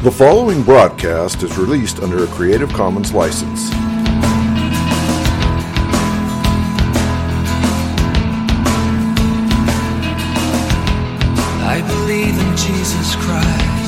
The following broadcast is released under a Creative Commons license. I believe in Jesus Christ,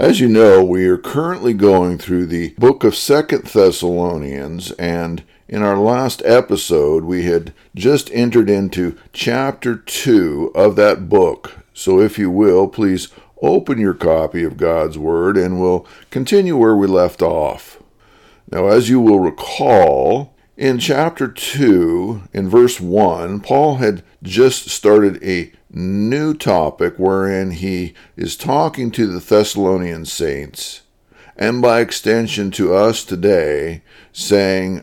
As you know, we are currently going through the book of Second Thessalonians, and in our last episode, we had just entered into chapter 2 of that book. So, if you will, please open your copy of God's Word and we'll continue where we left off. Now, as you will recall, in chapter 2, in verse 1, Paul had just started a new topic wherein he is talking to the Thessalonian saints, and by extension to us today, saying,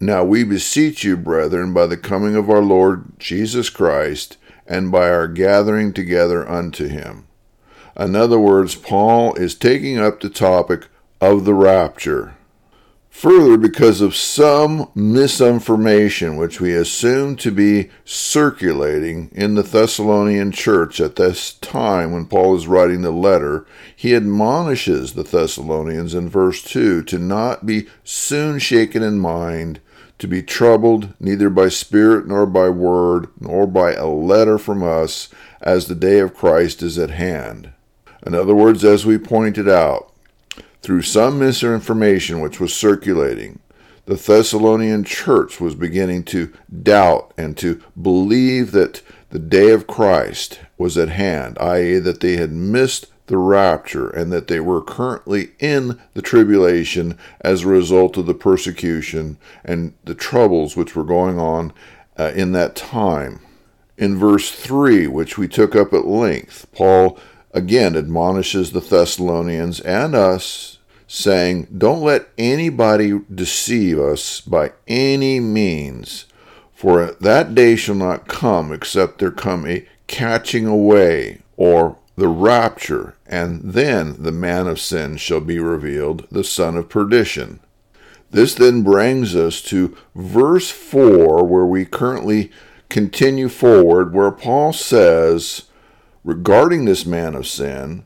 Now we beseech you, brethren, by the coming of our Lord Jesus Christ, and by our gathering together unto him. In other words, Paul is taking up the topic of the rapture. Further, because of some misinformation which we assume to be circulating in the Thessalonian church at this time when Paul is writing the letter, he admonishes the Thessalonians in verse 2 to not be soon shaken in mind, to be troubled neither by spirit nor by word, nor by a letter from us, as the day of Christ is at hand. In other words, as we pointed out, through some misinformation which was circulating, the Thessalonian church was beginning to doubt and to believe that the day of Christ was at hand, i.e., that they had missed the rapture and that they were currently in the tribulation as a result of the persecution and the troubles which were going on uh, in that time. In verse 3, which we took up at length, Paul again admonishes the Thessalonians and us saying, Don't let anybody deceive us by any means, for that day shall not come except there come a catching away or the rapture, and then the man of sin shall be revealed, the son of perdition. This then brings us to verse 4, where we currently continue forward, where Paul says, regarding this man of sin,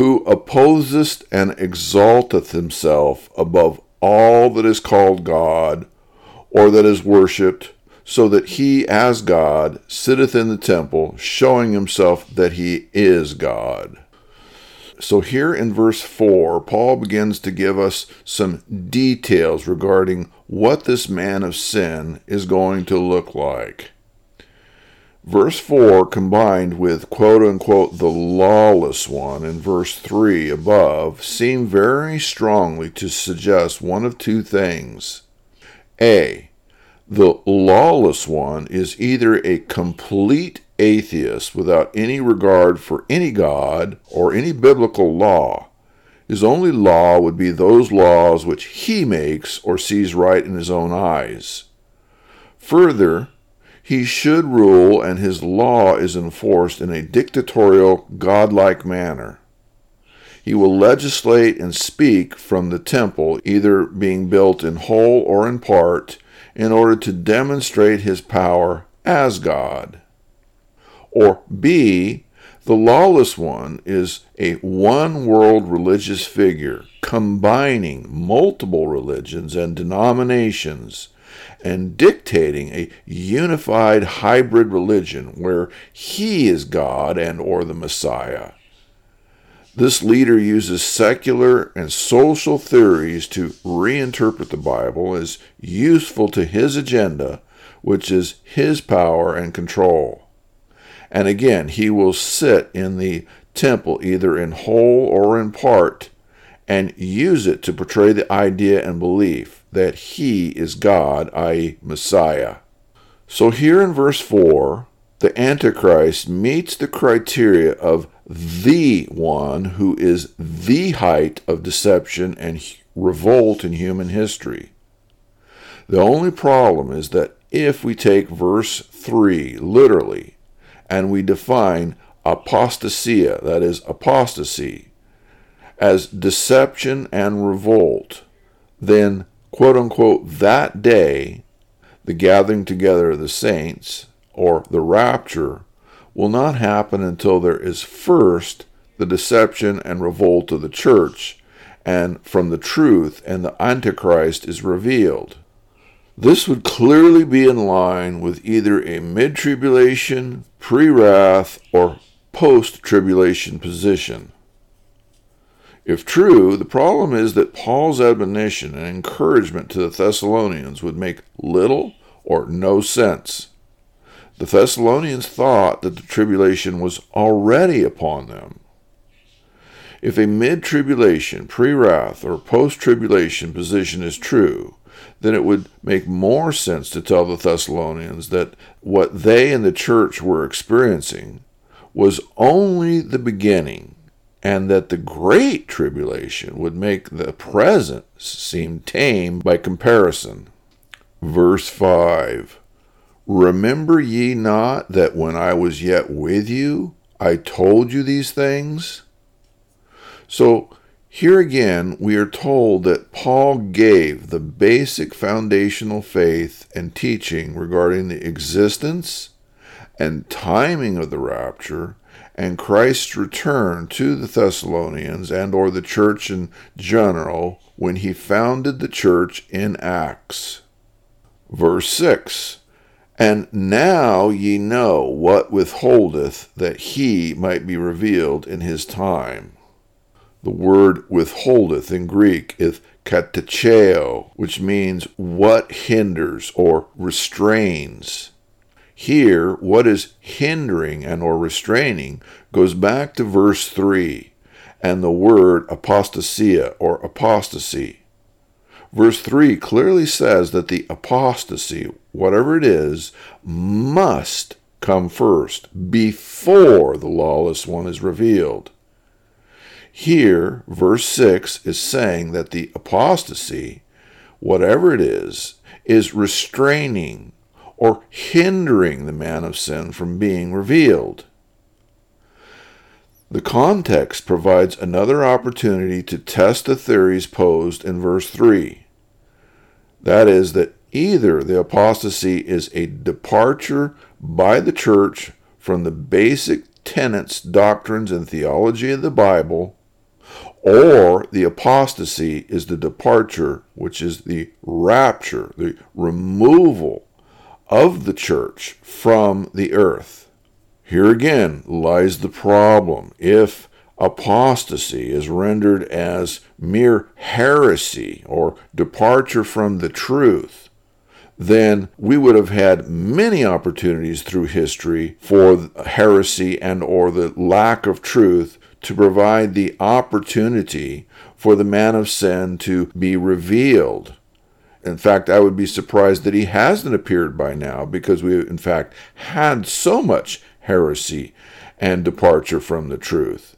who opposeth and exalteth himself above all that is called God, or that is worshipped, so that he, as God, sitteth in the temple, showing himself that he is God. So, here in verse 4, Paul begins to give us some details regarding what this man of sin is going to look like. Verse 4 combined with quote unquote the lawless one in verse 3 above seem very strongly to suggest one of two things. A. The lawless one is either a complete atheist without any regard for any God or any biblical law. His only law would be those laws which he makes or sees right in his own eyes. Further, he should rule and his law is enforced in a dictatorial, godlike manner. He will legislate and speak from the temple, either being built in whole or in part, in order to demonstrate his power as God. Or B, the lawless one is a one world religious figure combining multiple religions and denominations and dictating a unified hybrid religion where he is God and or the Messiah. This leader uses secular and social theories to reinterpret the Bible as useful to his agenda, which is his power and control. And again, he will sit in the temple either in whole or in part and use it to portray the idea and belief that he is God, i.e., Messiah. So here in verse 4, the Antichrist meets the criteria of the one who is the height of deception and revolt in human history. The only problem is that if we take verse 3 literally, and we define apostasia, that is, apostasy, as deception and revolt, then, quote unquote, that day, the gathering together of the saints, or the rapture, will not happen until there is first the deception and revolt of the church, and from the truth and the Antichrist is revealed. This would clearly be in line with either a mid tribulation, pre wrath, or post tribulation position. If true, the problem is that Paul's admonition and encouragement to the Thessalonians would make little or no sense. The Thessalonians thought that the tribulation was already upon them. If a mid tribulation, pre wrath, or post tribulation position is true, then it would make more sense to tell the Thessalonians that what they and the church were experiencing was only the beginning, and that the great tribulation would make the present seem tame by comparison. Verse 5 Remember ye not that when I was yet with you, I told you these things? So, here again, we are told that Paul gave the basic foundational faith and teaching regarding the existence and timing of the rapture and Christ's return to the Thessalonians and or the church in general when he founded the church in Acts. Verse 6 And now ye know what withholdeth that he might be revealed in his time. The word withholdeth in Greek is katecheo, which means what hinders or restrains. Here, what is hindering and or restraining goes back to verse 3 and the word apostasia or apostasy. Verse 3 clearly says that the apostasy, whatever it is, must come first before the lawless one is revealed. Here, verse 6 is saying that the apostasy, whatever it is, is restraining or hindering the man of sin from being revealed. The context provides another opportunity to test the theories posed in verse 3. That is, that either the apostasy is a departure by the church from the basic tenets, doctrines, and theology of the Bible, or the apostasy is the departure, which is the rapture, the removal of the church from the earth. Here again lies the problem. If apostasy is rendered as mere heresy or departure from the truth, then we would have had many opportunities through history for heresy and or the lack of truth to provide the opportunity for the man of sin to be revealed. In fact, I would be surprised that he hasn't appeared by now because we, in fact, had so much heresy and departure from the truth.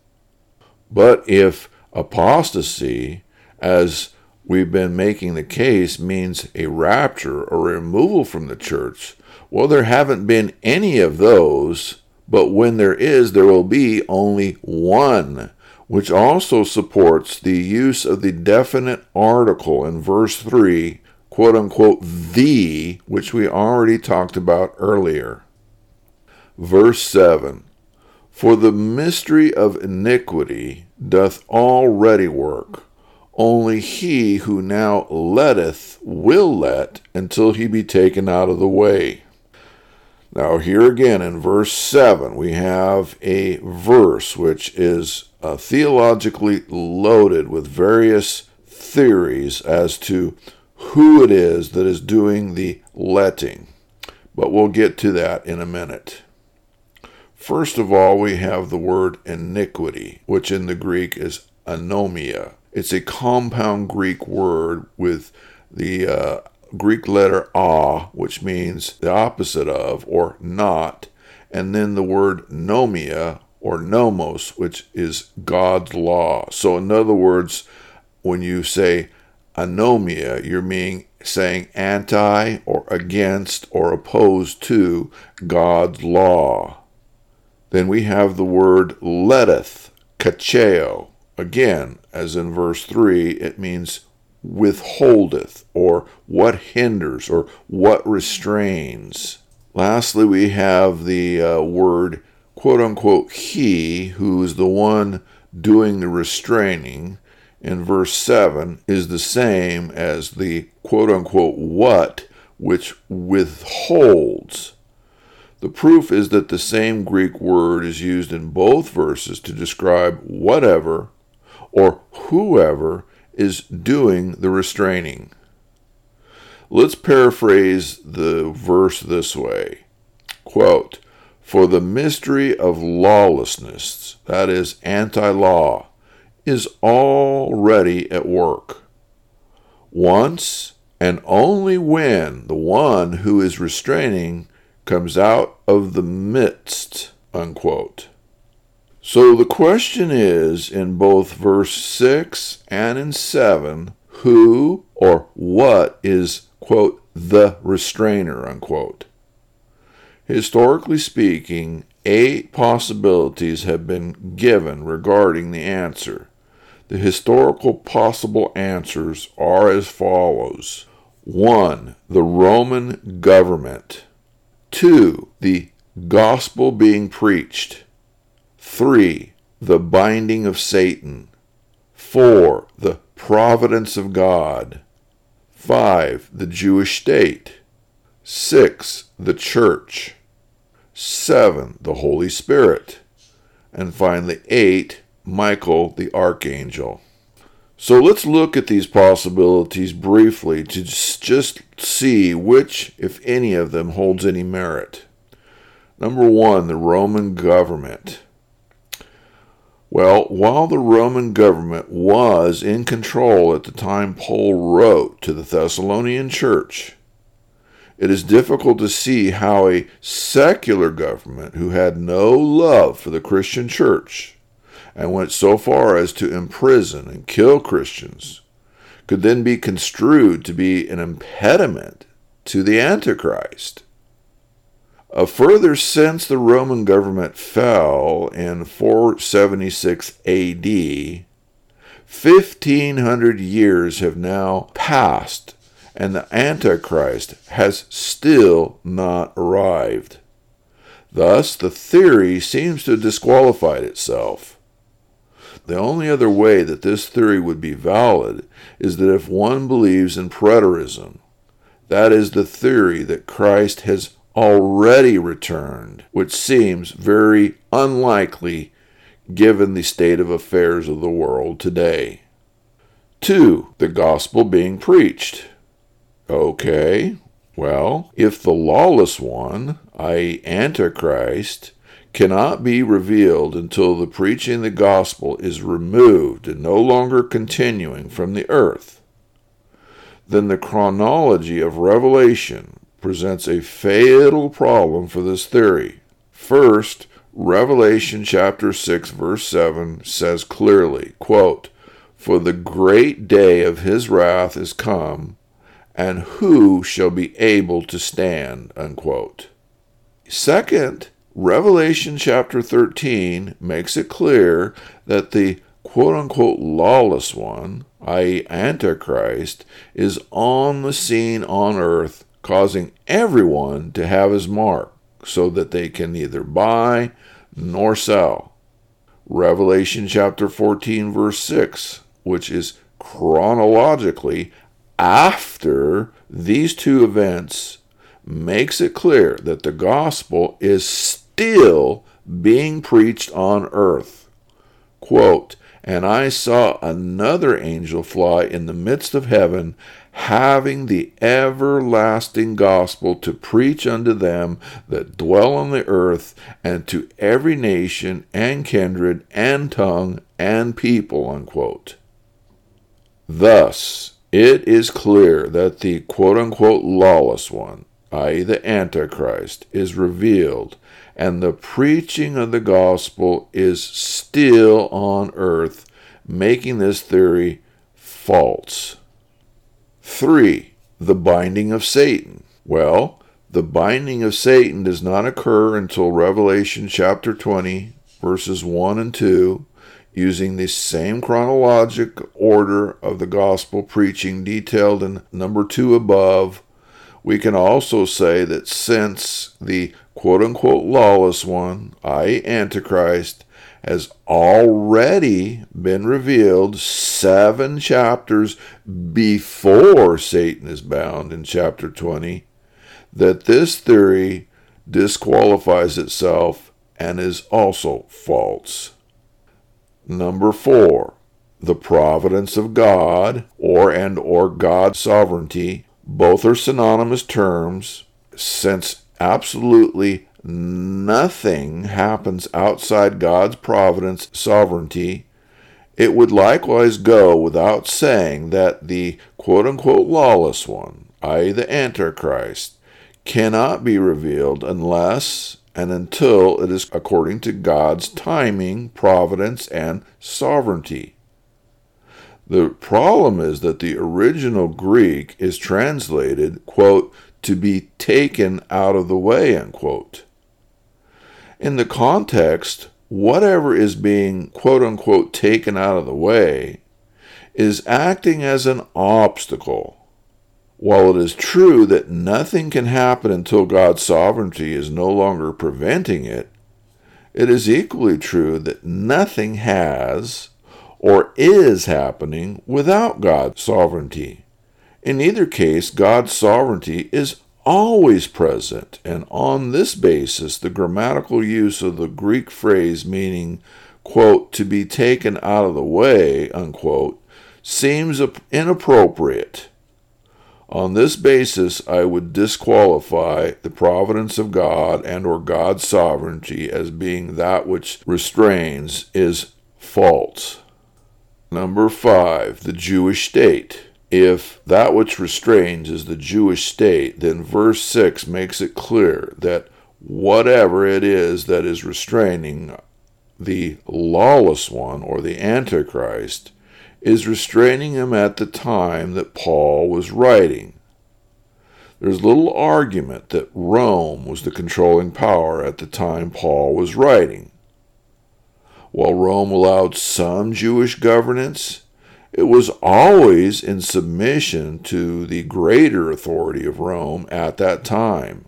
But if apostasy, as we've been making the case, means a rapture or removal from the church, well, there haven't been any of those but when there is, there will be only one, which also supports the use of the definite article in verse 3, quote unquote, the, which we already talked about earlier. Verse 7 For the mystery of iniquity doth already work. Only he who now letteth will let until he be taken out of the way. Now, here again in verse 7, we have a verse which is uh, theologically loaded with various theories as to who it is that is doing the letting. But we'll get to that in a minute. First of all, we have the word iniquity, which in the Greek is anomia. It's a compound Greek word with the uh, Greek letter a, which means the opposite of or not, and then the word nomia or nomos, which is God's law. So, in other words, when you say anomia, you're meaning saying anti or against or opposed to God's law. Then we have the word letteth, katecheo. Again, as in verse 3, it means withholdeth, or what hinders, or what restrains. Lastly, we have the uh, word quote unquote he, who is the one doing the restraining, in verse 7 is the same as the quote unquote what, which withholds. The proof is that the same Greek word is used in both verses to describe whatever or whoever is doing the restraining. Let's paraphrase the verse this way quote, For the mystery of lawlessness, that is, anti law, is already at work. Once and only when the one who is restraining comes out of the midst. Unquote. So the question is in both verse 6 and in 7 who or what is, quote, the restrainer, unquote. Historically speaking, eight possibilities have been given regarding the answer. The historical possible answers are as follows 1. The Roman government. 2. The gospel being preached. 3. The binding of Satan. 4. The providence of God. 5. The Jewish state. 6. The church. 7. The Holy Spirit. And finally, 8. Michael the Archangel. So let's look at these possibilities briefly to just see which, if any of them, holds any merit. Number one, the Roman government. Well, while the Roman government was in control at the time Paul wrote to the Thessalonian church, it is difficult to see how a secular government who had no love for the Christian church and went so far as to imprison and kill Christians could then be construed to be an impediment to the Antichrist. A further, since the Roman government fell in 476 AD, 1500 years have now passed, and the Antichrist has still not arrived. Thus, the theory seems to have disqualified itself. The only other way that this theory would be valid is that if one believes in preterism, that is the theory that Christ has already returned, which seems very unlikely given the state of affairs of the world today. 2. The gospel being preached. Okay, well, if the lawless one, i.e., Antichrist, cannot be revealed until the preaching of the gospel is removed and no longer continuing from the earth, then the chronology of Revelation presents a fatal problem for this theory. First, Revelation chapter 6 verse 7 says clearly, quote, For the great day of his wrath is come, and who shall be able to stand? Unquote. Second, Revelation chapter 13 makes it clear that the quote unquote lawless one, i.e., Antichrist, is on the scene on earth, causing everyone to have his mark so that they can neither buy nor sell. Revelation chapter 14, verse 6, which is chronologically after these two events, makes it clear that the gospel is still being preached on earth. Quote, and I saw another angel fly in the midst of heaven, having the everlasting gospel to preach unto them that dwell on the earth, and to every nation and kindred and tongue and people. Unquote. Thus, it is clear that the quote unquote lawless one, i.e., the Antichrist, is revealed, and the preaching of the gospel is still on earth, making this theory false. 3. The binding of Satan. Well, the binding of Satan does not occur until Revelation chapter 20, verses 1 and 2, using the same chronologic order of the gospel preaching detailed in number 2 above. We can also say that since the quote unquote lawless one, i.e., Antichrist, has already been revealed seven chapters before Satan is bound in chapter 20, that this theory disqualifies itself and is also false. Number 4, the providence of God or and or God's sovereignty. Both are synonymous terms since absolutely nothing happens outside God's providence sovereignty, it would likewise go without saying that the quote unquote lawless one, i.e., the Antichrist, cannot be revealed unless and until it is according to God's timing, providence, and sovereignty. The problem is that the original Greek is translated, quote, to be taken out of the way, unquote. In the context, whatever is being quote unquote taken out of the way is acting as an obstacle. While it is true that nothing can happen until God's sovereignty is no longer preventing it, it is equally true that nothing has or is happening without God's sovereignty. In either case, God's sovereignty is always present, and on this basis, the grammatical use of the Greek phrase meaning, quote, to be taken out of the way, unquote, seems inappropriate. On this basis, I would disqualify the providence of God and or God's sovereignty as being that which restrains is false. Number five, the Jewish state. If that which restrains is the Jewish state, then verse 6 makes it clear that whatever it is that is restraining the lawless one or the Antichrist is restraining him at the time that Paul was writing. There's little argument that Rome was the controlling power at the time Paul was writing. While Rome allowed some Jewish governance, it was always in submission to the greater authority of Rome at that time.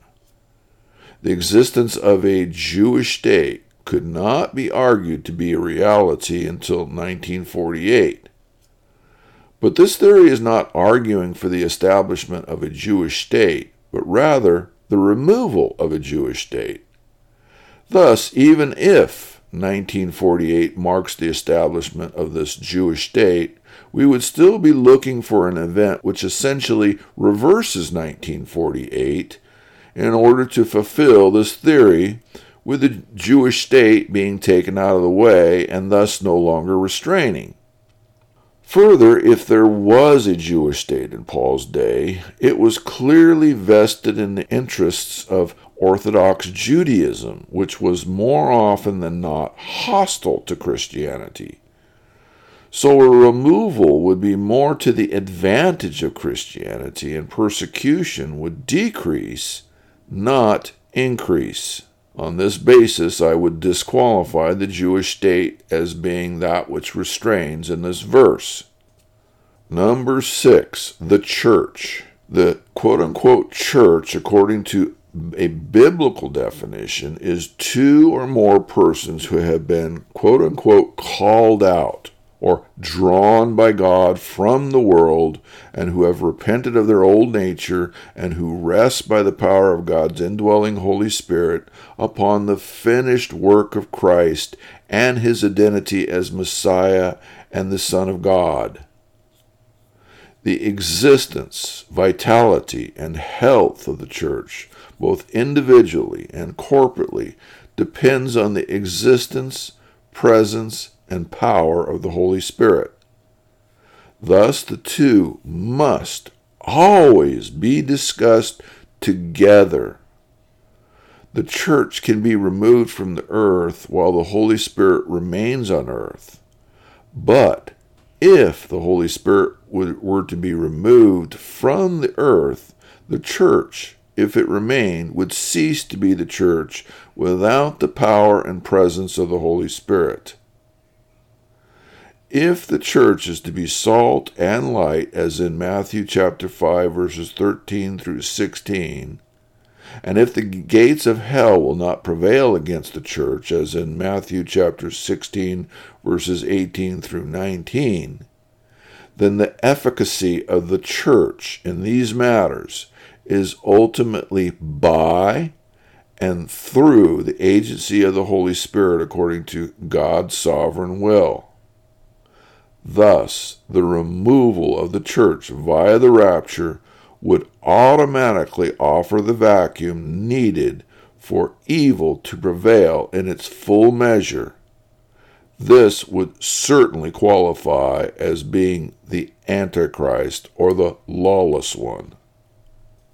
The existence of a Jewish state could not be argued to be a reality until 1948. But this theory is not arguing for the establishment of a Jewish state, but rather the removal of a Jewish state. Thus, even if 1948 marks the establishment of this Jewish state, we would still be looking for an event which essentially reverses 1948 in order to fulfill this theory, with the Jewish state being taken out of the way and thus no longer restraining. Further, if there was a Jewish state in Paul's day, it was clearly vested in the interests of Orthodox Judaism, which was more often than not hostile to Christianity. So a removal would be more to the advantage of Christianity, and persecution would decrease, not increase. On this basis, I would disqualify the Jewish state as being that which restrains in this verse. Number six, the church. The quote unquote church, according to a biblical definition, is two or more persons who have been quote unquote called out or drawn by God from the world, and who have repented of their old nature, and who rest by the power of God's indwelling Holy Spirit upon the finished work of Christ and his identity as Messiah and the Son of God. The existence, vitality, and health of the church, both individually and corporately, depends on the existence, presence, and power of the Holy Spirit. Thus, the two must always be discussed together. The church can be removed from the earth while the Holy Spirit remains on earth. But if the Holy Spirit were to be removed from the earth, the church, if it remained, would cease to be the church without the power and presence of the Holy Spirit. If the church is to be salt and light, as in Matthew chapter 5, verses 13 through 16, and if the gates of hell will not prevail against the church, as in Matthew chapter 16, verses 18 through 19, then the efficacy of the church in these matters is ultimately by and through the agency of the Holy Spirit according to God's sovereign will. Thus, the removal of the church via the rapture would automatically offer the vacuum needed for evil to prevail in its full measure. This would certainly qualify as being the Antichrist or the lawless one.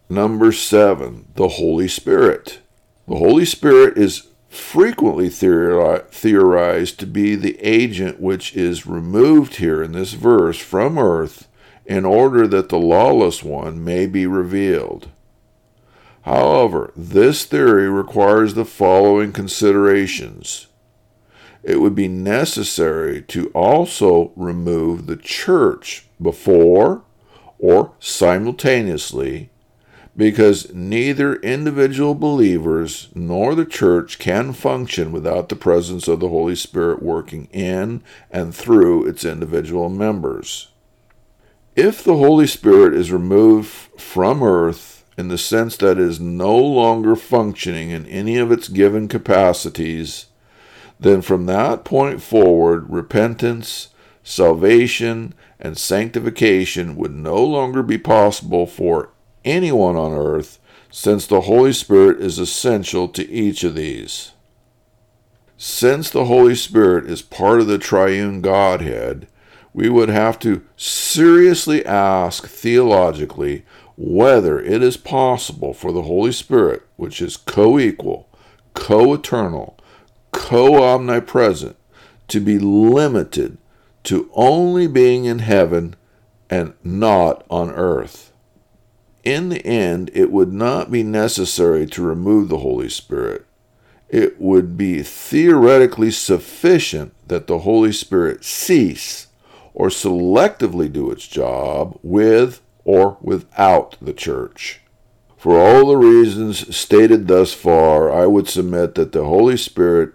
Number seven, the Holy Spirit. The Holy Spirit is frequently theorized to be the agent which is removed here in this verse from earth in order that the lawless one may be revealed. However, this theory requires the following considerations. It would be necessary to also remove the church before or simultaneously because neither individual believers nor the church can function without the presence of the Holy Spirit working in and through its individual members. If the Holy Spirit is removed from earth in the sense that it is no longer functioning in any of its given capacities, then from that point forward, repentance, salvation, and sanctification would no longer be possible for anyone on earth, since the Holy Spirit is essential to each of these. Since the Holy Spirit is part of the triune Godhead, we would have to seriously ask theologically whether it is possible for the Holy Spirit, which is co equal, co eternal, co omnipresent, to be limited to only being in heaven and not on earth. In the end, it would not be necessary to remove the Holy Spirit. It would be theoretically sufficient that the Holy Spirit cease or selectively do its job with or without the church. For all the reasons stated thus far, I would submit that the Holy Spirit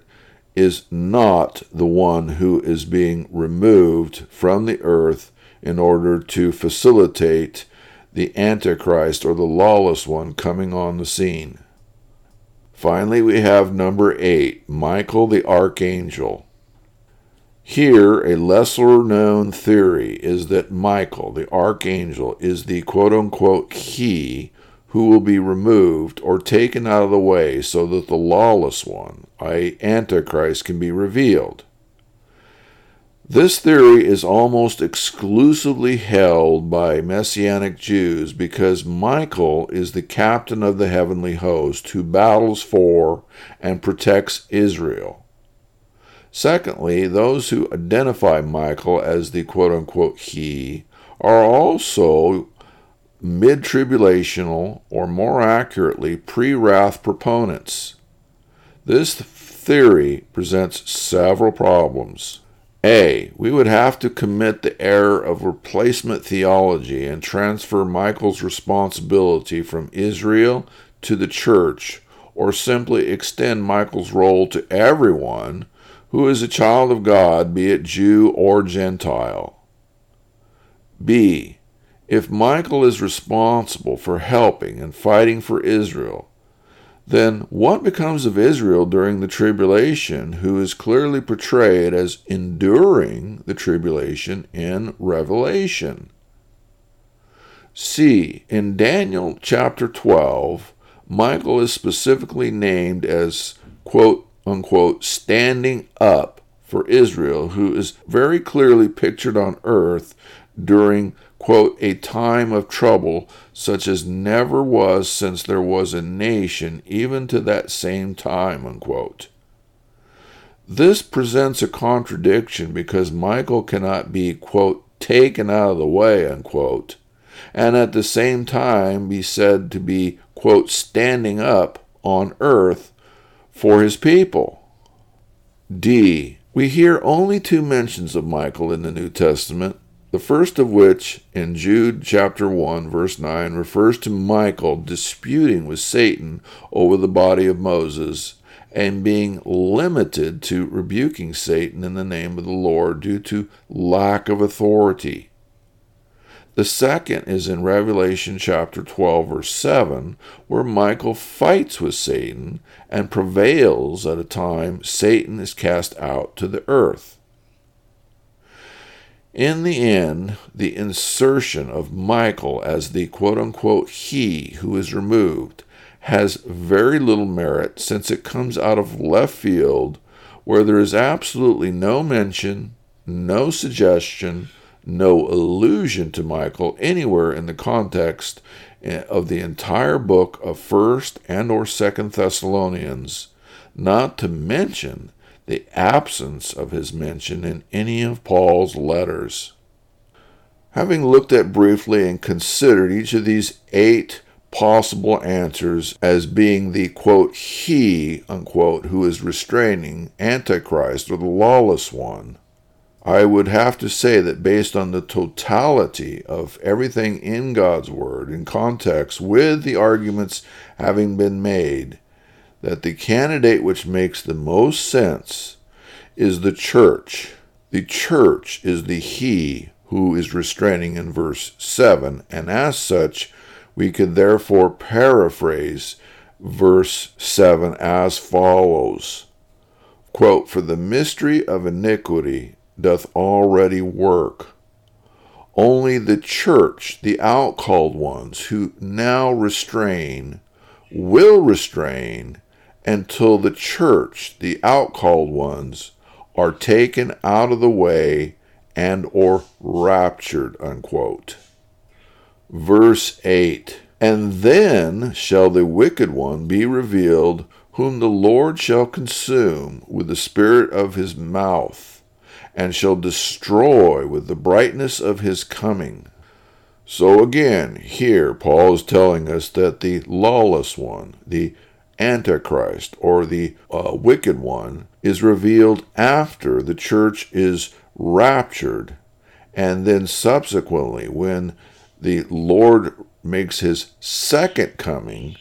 is not the one who is being removed from the earth in order to facilitate the Antichrist or the lawless one coming on the scene. Finally, we have number eight, Michael the Archangel. Here, a lesser known theory is that Michael, the archangel, is the quote unquote he who will be removed or taken out of the way so that the lawless one, i.e., Antichrist, can be revealed. This theory is almost exclusively held by Messianic Jews because Michael is the captain of the heavenly host who battles for and protects Israel. Secondly, those who identify Michael as the quote unquote he are also mid tribulational, or more accurately, pre wrath proponents. This theory presents several problems. A. We would have to commit the error of replacement theology and transfer Michael's responsibility from Israel to the church, or simply extend Michael's role to everyone who is a child of God, be it Jew or Gentile. B. If Michael is responsible for helping and fighting for Israel, then what becomes of Israel during the tribulation, who is clearly portrayed as enduring the tribulation in Revelation? C. In Daniel chapter 12, Michael is specifically named as, quote unquote, standing up for Israel, who is very clearly pictured on earth during quote, a time of trouble such as never was since there was a nation, even to that same time, unquote. This presents a contradiction because Michael cannot be, quote, taken out of the way, unquote, and at the same time be said to be, quote, standing up on earth for his people. D. We hear only two mentions of Michael in the New Testament the first of which, in Jude chapter 1, verse 9, refers to Michael disputing with Satan over the body of Moses and being limited to rebuking Satan in the name of the Lord due to lack of authority. The second is in Revelation chapter 12, verse 7, where Michael fights with Satan and prevails at a time Satan is cast out to the earth. In the end, the insertion of Michael as the quote unquote he who is removed has very little merit since it comes out of left field where there is absolutely no mention, no suggestion, no allusion to Michael anywhere in the context eh, of the entire book of 1st and or 2nd Thessalonians, not to mention the absence of his mention in any of Paul's letters. Having looked at briefly and considered each of these eight possible answers as being the quote he unquote who is restraining antichrist or the lawless one i would have to say that based on the totality of everything in god's word in context with the arguments having been made that the candidate which makes the most sense is the church. The church is the he who is restraining in verse 7, and as such, we could therefore paraphrase verse 7 as follows quote, For the mystery of iniquity doth already work. Only the church, the outcalled ones who now restrain, will restrain until the church, the outcalled ones, are taken out of the way and or raptured unquote. Verse 8 and then shall the wicked one be revealed whom the lord shall consume with the spirit of his mouth and shall destroy with the brightness of his coming. So again here paul is telling us that the lawless one the Antichrist or the uh, wicked one is revealed after the church is raptured, and then subsequently, when the Lord makes his second coming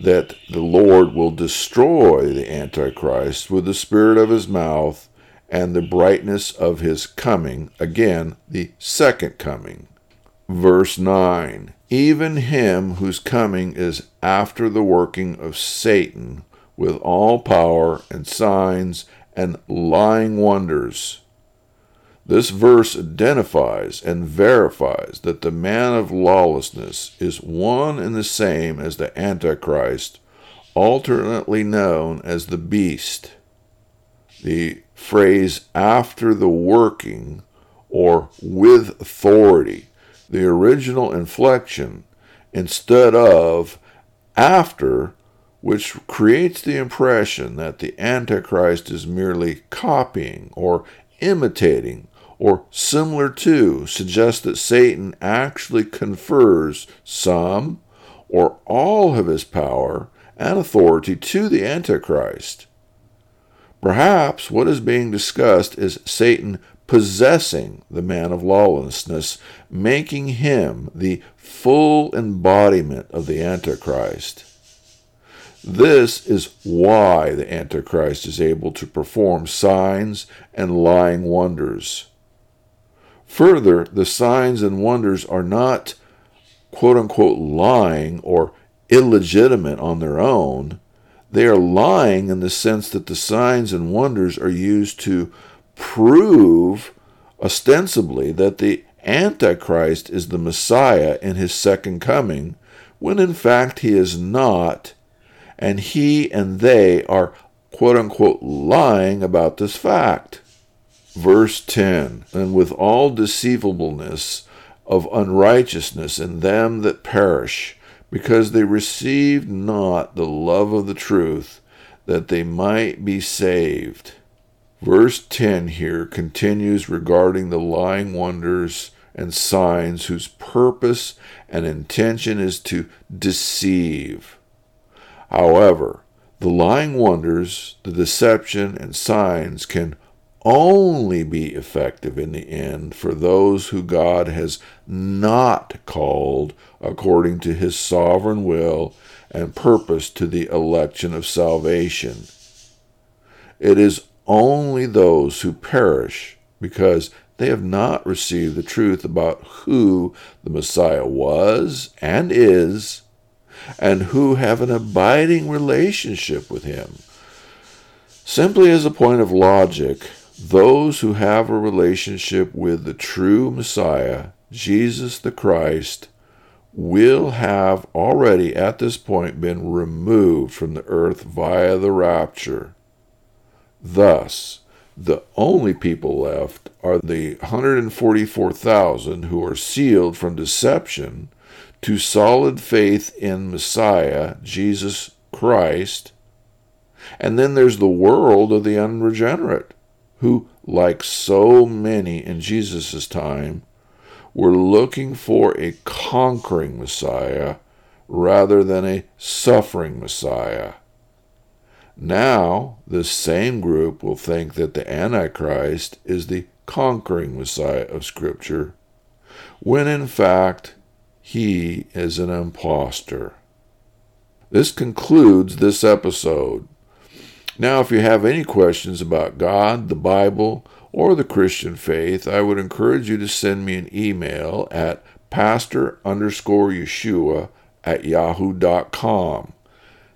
that the Lord will destroy the Antichrist with the spirit of his mouth and the brightness of his coming, again, the second coming. Verse 9 Even him whose coming is after the working of Satan with all power and signs and lying wonders. This verse identifies and verifies that the man of lawlessness is one and the same as the Antichrist, alternately known as the beast. The phrase after the working or with authority, the original inflection, instead of after, which creates the impression that the Antichrist is merely copying or imitating or similar to suggests that Satan actually confers some or all of his power and authority to the Antichrist. Perhaps what is being discussed is Satan possessing the man of lawlessness, making him the full embodiment of the Antichrist. This is why the Antichrist is able to perform signs and lying wonders. Further, the signs and wonders are not quote unquote lying or illegitimate on their own. They are lying in the sense that the signs and wonders are used to prove ostensibly that the Antichrist is the Messiah in his second coming, when in fact he is not, and he and they are quote unquote lying about this fact. Verse 10 And with all deceivableness of unrighteousness in them that perish, because they received not the love of the truth, that they might be saved. Verse 10 here continues regarding the lying wonders and signs whose purpose and intention is to deceive. However, the lying wonders, the deception, and signs can only be effective in the end for those who God has not called according to his sovereign will and purpose to the election of salvation. It is only those who perish because they have not received the truth about who the Messiah was and is, and who have an abiding relationship with him. Simply as a point of logic, those who have a relationship with the true Messiah, Jesus the Christ, will have already at this point been removed from the earth via the rapture. Thus, the only people left are the 144,000 who are sealed from deception to solid faith in Messiah, Jesus Christ. And then there's the world of the unregenerate who, like so many in Jesus' time, were looking for a conquering Messiah rather than a suffering Messiah. Now, this same group will think that the Antichrist is the conquering Messiah of Scripture, when in fact he is an impostor. This concludes this episode. Now, if you have any questions about God, the Bible, or the Christian faith, I would encourage you to send me an email at pastor underscore Yeshua at yahoo.com.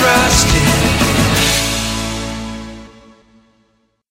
trust in